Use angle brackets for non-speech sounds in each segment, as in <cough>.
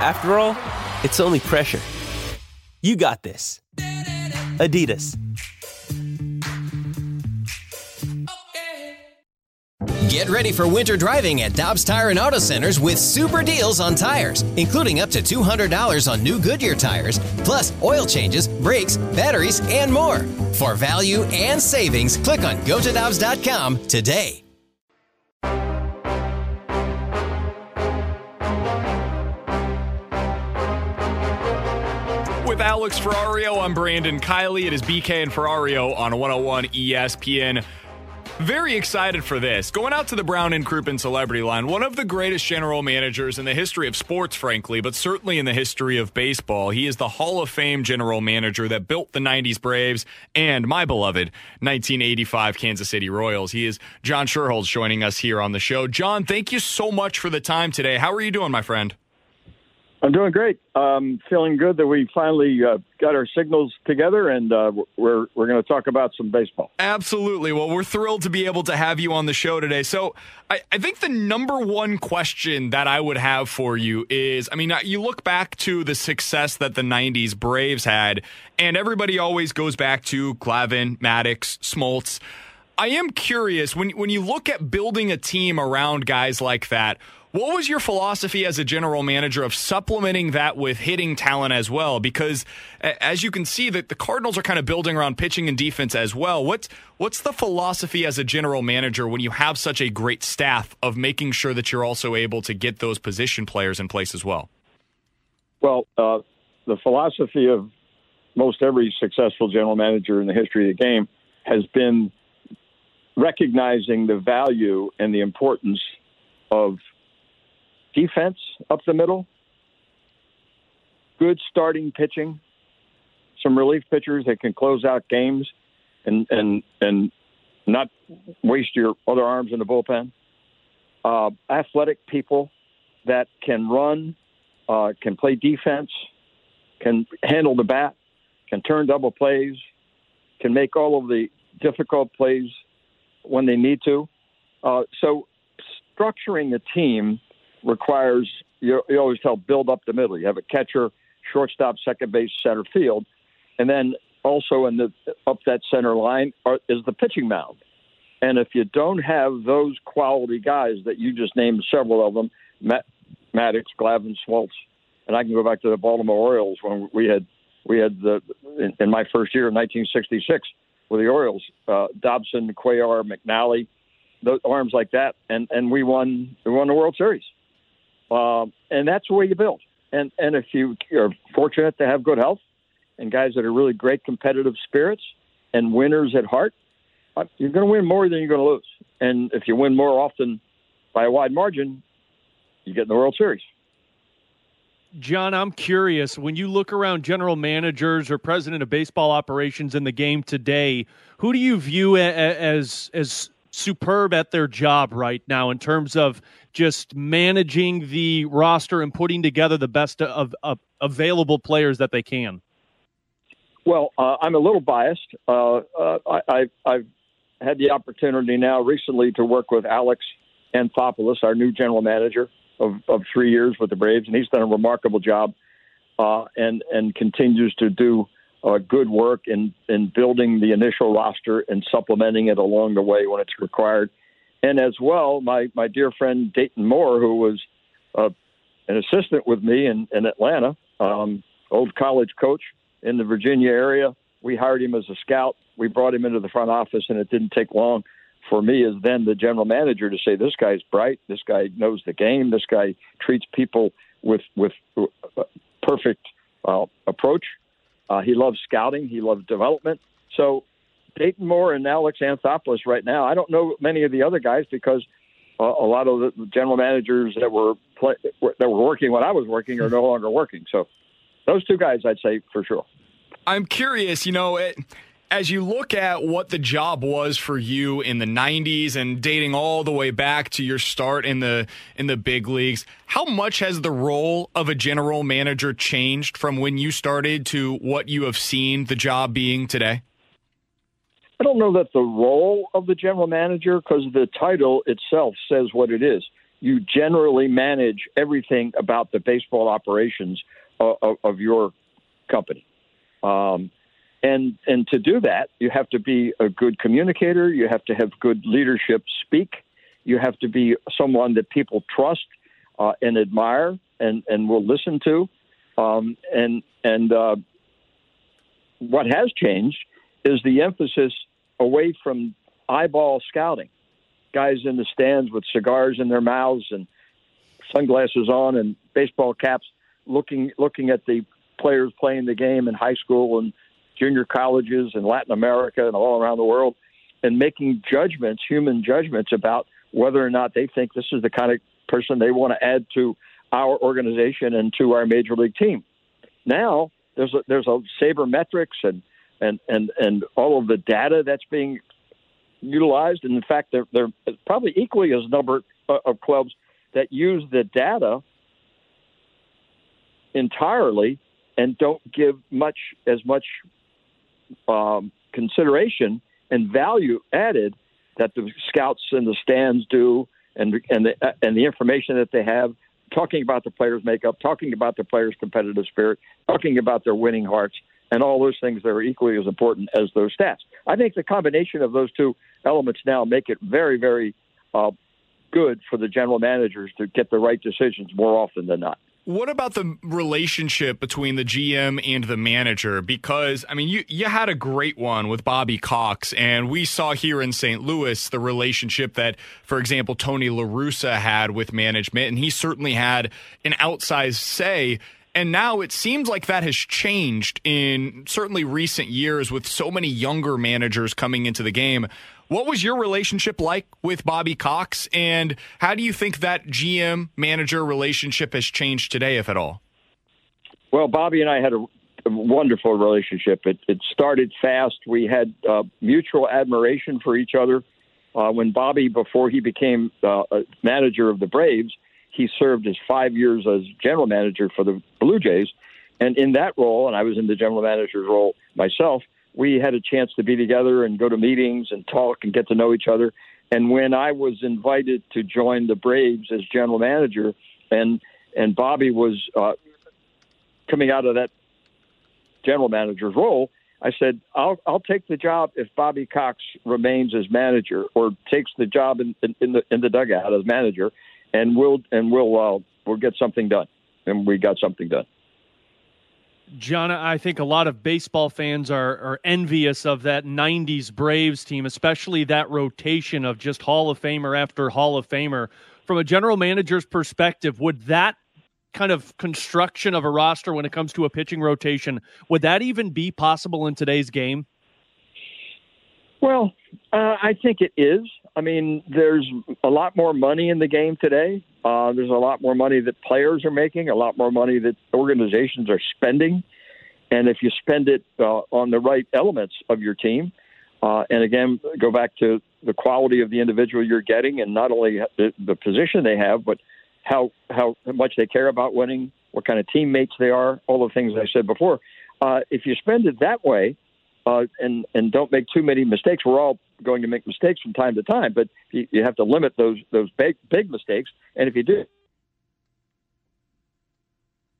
After all, it's only pressure. You got this. Adidas. Get ready for winter driving at Dobbs Tire and Auto Centers with super deals on tires, including up to $200 on new Goodyear tires, plus oil changes, brakes, batteries, and more. For value and savings, click on gotodobbs.com today. With Alex Ferrario, I'm Brandon Kiley. It is BK and Ferrario on 101 ESPN. Very excited for this. Going out to the Brown and Crouppen Celebrity Line, one of the greatest general managers in the history of sports, frankly, but certainly in the history of baseball. He is the Hall of Fame general manager that built the 90s Braves and my beloved 1985 Kansas City Royals. He is John Schuerholz joining us here on the show. John, thank you so much for the time today. How are you doing, my friend? I'm doing great. Um, feeling good that we finally uh, got our signals together, and uh, we're we're going to talk about some baseball. Absolutely. Well, we're thrilled to be able to have you on the show today. So, I, I think the number one question that I would have for you is, I mean, you look back to the success that the '90s Braves had, and everybody always goes back to Glavine, Maddux, Smoltz. I am curious when when you look at building a team around guys like that. What was your philosophy as a general manager of supplementing that with hitting talent as well? Because as you can see, that the Cardinals are kind of building around pitching and defense as well. What's what's the philosophy as a general manager when you have such a great staff of making sure that you're also able to get those position players in place as well? Well, uh, the philosophy of most every successful general manager in the history of the game has been recognizing the value and the importance of defense up the middle, good starting pitching, some relief pitchers that can close out games and and and not waste your other arms in the bullpen. Uh, athletic people that can run, uh, can play defense, can handle the bat, can turn double plays, can make all of the difficult plays when they need to. Uh, so structuring a team requires you, you always tell build up the middle. You have a catcher, shortstop, second base, center field, and then also in the up that center line are, is the pitching mound. And if you don't have those quality guys that you just named several of them, Matt, Maddux, Glavine, Smoltz, and I can go back to the Baltimore Orioles when we had we had the in, in my first year in 1966 with the Orioles, uh, Dobson, Cuellar, McNally, those arms like that, and and we won we won the World Series. Um, and that's way you build. And and if you are fortunate to have good health and guys that are really great competitive spirits and winners at heart, uh, you're going to win more than you're going to lose. And if you win more often by a wide margin, you get in the World Series. John, I'm curious. When you look around general managers or president of baseball operations in the game today, who do you view as as superb at their job right now in terms of just managing the roster and putting together the best of, of available players that they can? Well, uh, I'm a little biased. Uh, uh, I, have had the opportunity now recently to work with Alex Anthopoulos, our new general manager of, of three years with the Braves, and he's done a remarkable job uh, and and continues to do uh, good work in in building the initial roster and supplementing it along the way when it's required and as well, my my dear friend Dayton Moore, who was uh, an assistant with me in, in Atlanta, um, old college coach in the Virginia area. We hired him as a scout. We brought him into the front office, and it didn't take long for me as then the general manager to say, "This guy's bright. This guy knows the game. This guy treats people with with uh, perfect uh, approach. Uh, he loves scouting. He loves development. So Dayton Moore and Alex Anthopoulos right now. I don't know many of the other guys because uh, a lot of the general managers that were play, that were working when I was working are no <laughs> longer working. So those two guys, I'd say for sure. I'm curious, you know, it, as you look at what the job was for you in the 90s and dating all the way back to your start in the in the big leagues, how much has the role of a general manager changed from when you started to what you have seen the job being today? I don't know that the role of the general manager, because the title itself says what it is. You generally manage everything about the baseball operations of, of, of your company. Um, and and to do that, you have to be a good communicator. You have to have good leadership speak. You have to be someone that people trust uh, and admire and and will listen to. Um, and and uh, what has changed is the emphasis away from eyeball scouting. Guys in the stands with cigars in their mouths and sunglasses on and baseball caps, looking looking at the players playing the game in high school and junior colleges in Latin America and all around the world, and making judgments, human judgments about whether or not they think this is the kind of person they want to add to our organization and to our major league team. Now there's a, there's a sabermetrics and and and and all of the data that's being utilized, and in fact, there there probably equally as number of clubs that use the data entirely and don't give much as much um, consideration and value added that the scouts in the stands do, and and the and the information that they have, talking about the players' makeup, talking about the players' competitive spirit, talking about their winning hearts, and all those things that are equally as important as those stats. I think the combination of those two elements now make it very, very uh, good for the general managers to get the right decisions more often than not. What about the relationship between the GM and the manager? Because I mean, you you had a great one with Bobby Cox, and we saw here in St. Louis the relationship that, for example, Tony La Russa had with management, and he certainly had an outsized say. And now it seems like that has changed in certainly recent years with so many younger managers coming into the game. What was your relationship like with Bobby Cox, and how do you think that GM manager relationship has changed today, if at all? Well, Bobby and I had a, a wonderful relationship. It, it, started fast. We had uh, mutual admiration for each other. Uh, when Bobby, before he became uh, manager of the Braves, he served as five years as general manager for the Blue Jays. And in that role, and I was in the general manager's role myself, we had a chance to be together and go to meetings and talk and get to know each other. And when I was invited to join the Braves as general manager, and and Bobby was uh, coming out of that general manager's role, I said, "I'll I'll take the job if Bobby Cox remains as manager or takes the job in, in, in the in the dugout as manager, and we'll and we'll uh, we'll get something done." And we got something done. John, I think a lot of baseball fans are, are envious of that 90s Braves team, especially that rotation of just Hall of Famer after Hall of Famer. From a general manager's perspective, would that kind of construction of a roster when it comes to a pitching rotation, would that even be possible in today's game? Well, uh, I think it is. I mean, there's a lot more money in the game today. Uh, there's a lot more money that players are making, a lot more money that organizations are spending. And if you spend it uh, on the right elements of your team, uh, and again, go back to the quality of the individual you're getting, and not only the, the position they have, but how how much they care about winning, what kind of teammates they are, all the things I said before. Uh, if you spend it that way, uh, and and don't make too many mistakes. We're all going to make mistakes from time to time, but you, you have to limit those those big big mistakes. And if you do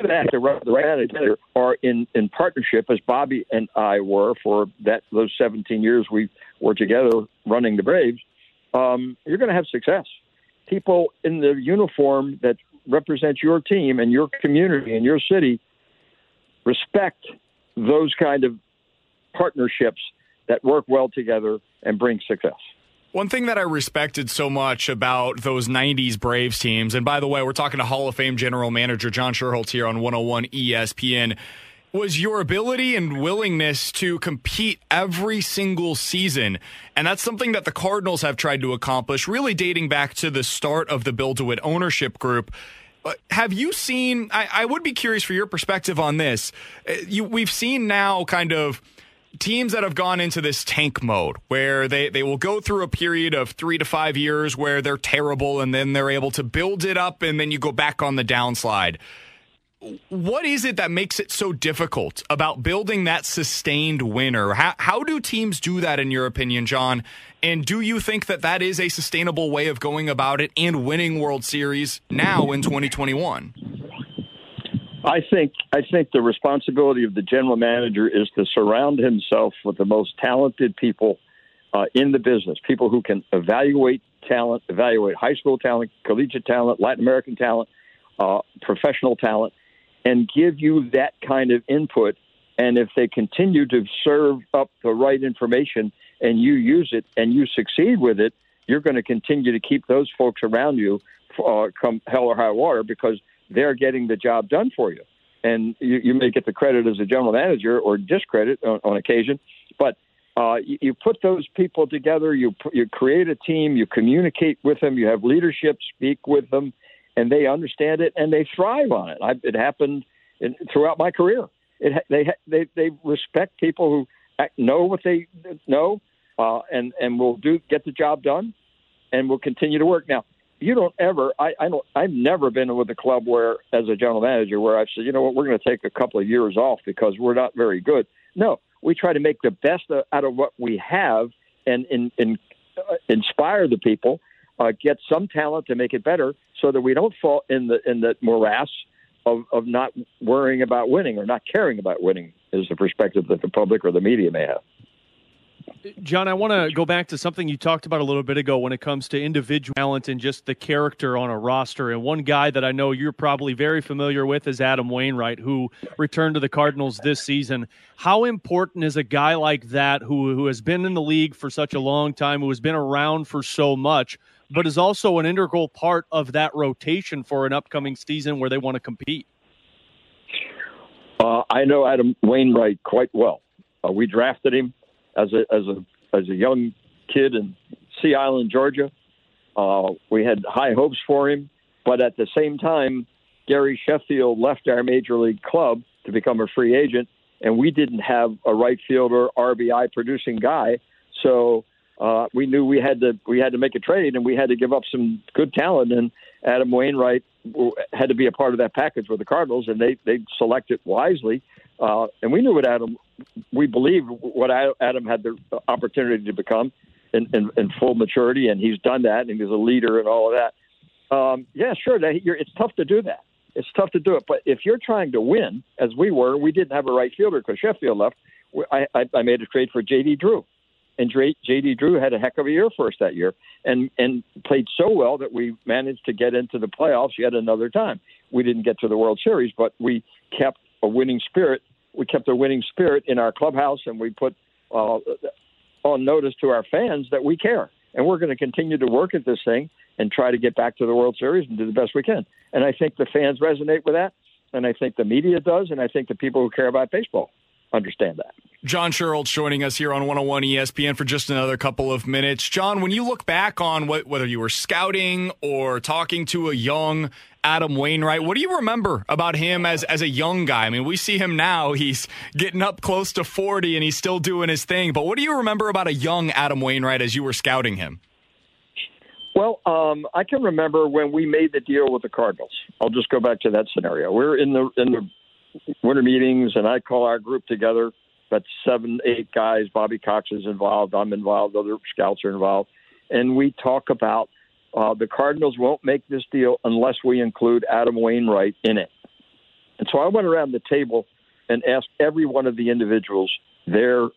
that, the right are in in partnership, as Bobby and I were for that those 17 years we were together running the Braves. Um, you're going to have success. People in the uniform that represent your team and your community and your city respect those kind of partnerships that work well together and bring success. One thing that I respected so much about those 90s Braves teams, and by the way, we're talking to Hall of Fame general manager John Schuerholz here on 101 ESPN. was your ability and willingness to compete every single season. And that's something that the Cardinals have tried to accomplish, really dating back to the start of the DeWitt ownership group. Have you seen? I, I, would be curious for your perspective on this. Uh, you, we've seen now kind of teams that have gone into this tank mode where they, they will go through a period of three to five years where they're terrible and then they're able to build it up and then you go back on the downslide what is it that makes it so difficult about building that sustained winner? How, how do teams do that, in your opinion, John? And do you think that that is a sustainable way of going about it and winning World Series now in 2021? I think I think the responsibility of the general manager is to surround himself with the most talented people uh, in the business, people who can evaluate talent, evaluate high school talent, collegiate talent, Latin American talent, uh, professional talent, and give you that kind of input. And if they continue to serve up the right information and you use it and you succeed with it, you're going to continue to keep those folks around you uh, come hell or high water because they're getting the job done for you. And you, you may get the credit as a general manager or discredit on, on occasion, but uh, you, you put those people together, you you create a team, you communicate with them, you have leadership speak with them, and they understand it and they thrive on it. I, it happened in, throughout my career. It, they they they respect people who know what they know uh, and and will do get the job done and will continue to work. Now, you don't ever. I, I don't. I've never been with a club where, as a general manager, where I've said, you know what, we're going to take a couple of years off because we're not very good. No, we try to make the best out of what we have and in, in, uh, inspire the people uh, get some talent to make it better, so that we don't fall in the in the morass of of not worrying about winning or not caring about winning. Is the perspective that the public or the media may have. John, I want to go back to something you talked about a little bit ago when it comes to individual talent and just the character on a roster. And one guy that I know you're probably very familiar with is Adam Wainwright, who returned to the Cardinals this season. How important is a guy like that who, who has been in the league for such a long time, who has been around for so much, but is also an integral part of that rotation for an upcoming season where they want to compete? Uh, I know Adam Wainwright quite well. Uh, we drafted him as a as a as a young kid in Sea Island, Georgia. Uh, we had high hopes for him, but at the same time, Gary Sheffield left our major league club to become a free agent, and we didn't have a right fielder RBI producing guy. So uh, we knew we had to we had to make a trade, and we had to give up some good talent. And Adam Wainwright had to be a part of that package with the Cardinals, and they they selected wisely. Uh, and we knew what Adam, we believed what Adam had the opportunity to become in, in, in full maturity, and he's done that, and he's a leader and all of that. Um, yeah, sure, that, it's tough to do that. It's tough to do it, but if you're trying to win, as we were, we didn't have a right fielder because Sheffield left. I, I, I made a trade for J.D. Drew, and J.D. Drew had a heck of a year for us that year, and and played so well that we managed to get into the playoffs yet another time. We didn't get to the World Series, but we kept a winning spirit we kept a winning spirit in our clubhouse, and we put uh, on notice to our fans that we care, and we're going to continue to work at this thing and try to get back to the World Series and do the best we can. And I think the fans resonate with that, and I think the media does, and I think the people who care about baseball understand that. John Schuerholz joining us here on 101 ESPN for just another couple of minutes. John, when you look back on what, whether you were scouting or talking to a young Adam Wainwright, what do you remember about him as, as a young guy? I mean, we see him now. He's getting up close to 40 and he's still doing his thing. But what do you remember about a young Adam Wainwright as you were scouting him? Well, um, I can remember when we made the deal with the Cardinals. I'll just go back to that scenario. We're in the in the winter meetings, and I call our group together. That's seven, eight guys. Bobby Cox is involved. I'm involved. Other scouts are involved, and we talk about uh, the Cardinals won't make this deal unless we include Adam Wainwright in it. And so I went around the table and asked every one of the individuals their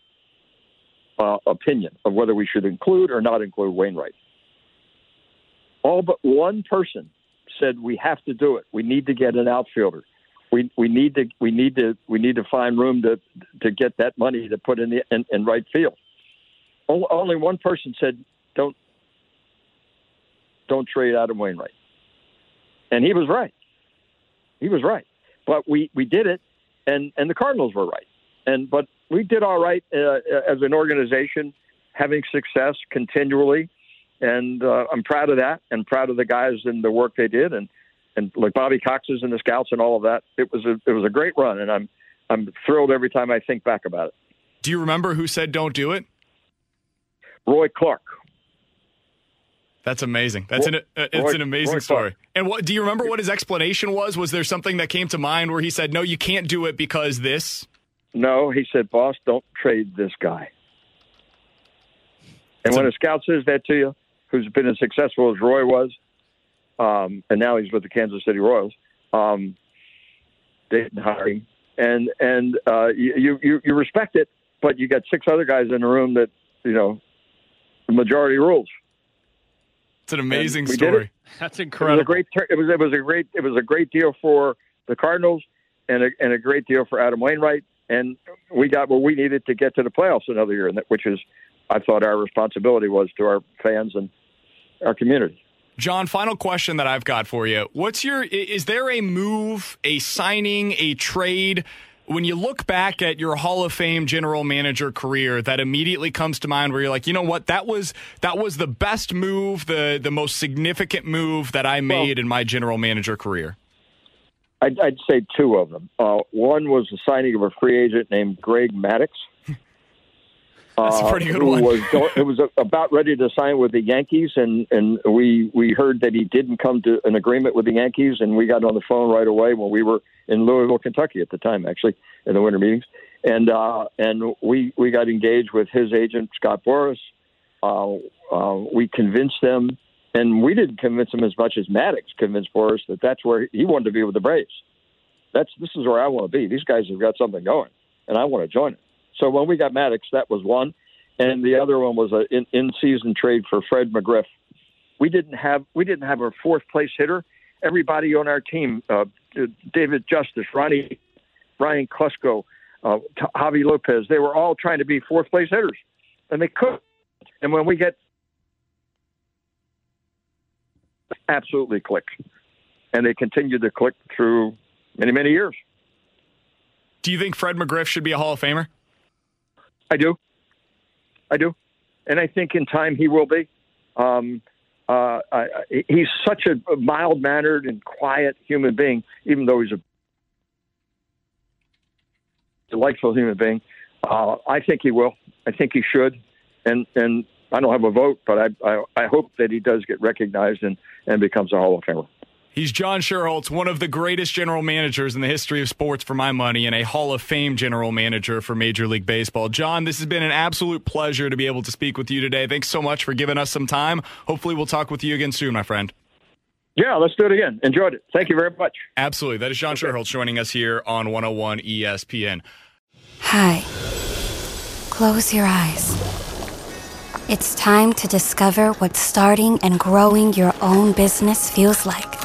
uh, opinion of whether we should include or not include Wainwright. All but one person said we have to do it. We need to get an outfielder we we need to we need to we need to find room to to get that money to put in the in, in right field. Only one person said don't don't trade Adam Wainwright, and he was right. He was right, but we we did it, and and the Cardinals were right. And but we did all right uh, as an organization, having success continually, and uh, I'm proud of that, and proud of the guys and the work they did, and and like Bobby Cox's and the scouts and all of that. It was a it was a great run, and I'm I'm thrilled every time I think back about it. Do you remember who said don't do it? Roy Clark. That's amazing. That's Roy, an uh, it's Roy, an amazing Roy story. Clark. And what do you remember what his explanation was? Was there something that came to mind where he said, "No, you can't do it because this"? No, he said, "Boss, don't trade this guy." And when a scout says that to you, who's been as successful as Roy was, um, and now he's with the Kansas City Royals, um, they didn't hire him, and and uh, you, you you respect it, but you got six other guys in the room that you know the majority rules. It's an amazing story. That's incredible. It was a great. It was it was a great. It was a great deal for the Cardinals, and a, and a great deal for Adam Wainwright. And we got what we needed to get to the playoffs another year, which is, I thought our responsibility was to our fans and our community. John, final question that I've got for you. What's your is there a move, a signing, a trade when you look back at your Hall of Fame general manager career, that immediately comes to mind where you're like, you know what, that was that was the best move, the the most significant move that I made well, in my general manager career. I'd, I'd say two of them. Uh, one was the signing of a free agent named Greg Maddux. That's a pretty good uh, one. was it was about ready to sign with the Yankees, and and we we heard that he didn't come to an agreement with the Yankees, and we got on the phone right away when we were in Louisville, Kentucky at the time, actually in the winter meetings, and uh, and we we got engaged with his agent Scott Boras. Uh, uh, we convinced them, and we didn't convince him as much as Maddux convinced Boras that that's where he wanted to be with the Braves. That's this is where I want to be. These guys have got something going, and I want to join it. So when we got Maddux, that was one, and the other one was an in, in-season trade for Fred McGriff. We didn't have we didn't have a fourth place hitter. Everybody on our team, uh, David Justice, Ronnie, Ryan Klesko, uh, Javy Lopez, they were all trying to be fourth place hitters, and they could. And when we get absolutely clicked, and they continued to click through many many years. Do you think Fred McGriff should be a Hall of Famer? I do. I do. And I think in time he will be. Um, uh, I, he's such a mild mannered and quiet human being, even though he's a delightful human being. Uh, I think he will. I think he should. And, and I don't have a vote, but I, I, I hope that he does get recognized and, and becomes a Hall of Famer. He's John Schuerholz, one of the greatest general managers in the history of sports for my money, and a Hall of Fame general manager for Major League Baseball. John, this has been an absolute pleasure to be able to speak with you today. Thanks so much for giving us some time. Hopefully, we'll talk with you again soon, my friend. Yeah, let's do it again. Enjoyed it. Thank you very much. Absolutely. That is John okay. Schuerholz joining us here on 101 ESPN. Hi. Close your eyes. It's time to discover what starting and growing your own business feels like.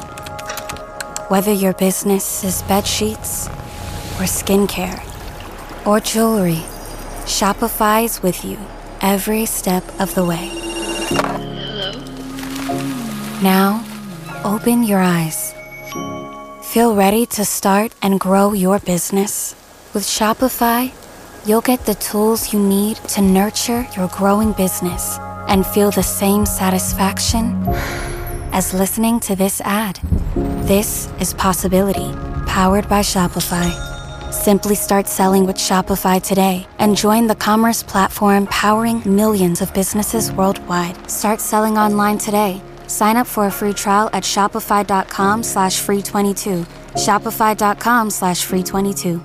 Whether your business is bed sheets or skincare or jewelry, Shopify's with you every step of the way. Hello. Now, open your eyes. Feel ready to start and grow your business? With Shopify, you'll get the tools you need to nurture your growing business and feel the same satisfaction as listening to this ad. This is Possibility, powered by Shopify. Simply start selling with Shopify today and join the commerce platform powering millions of businesses worldwide. Start selling online today. Sign up for a free trial at shopify.com slash free 22. Shopify.com slash free 22.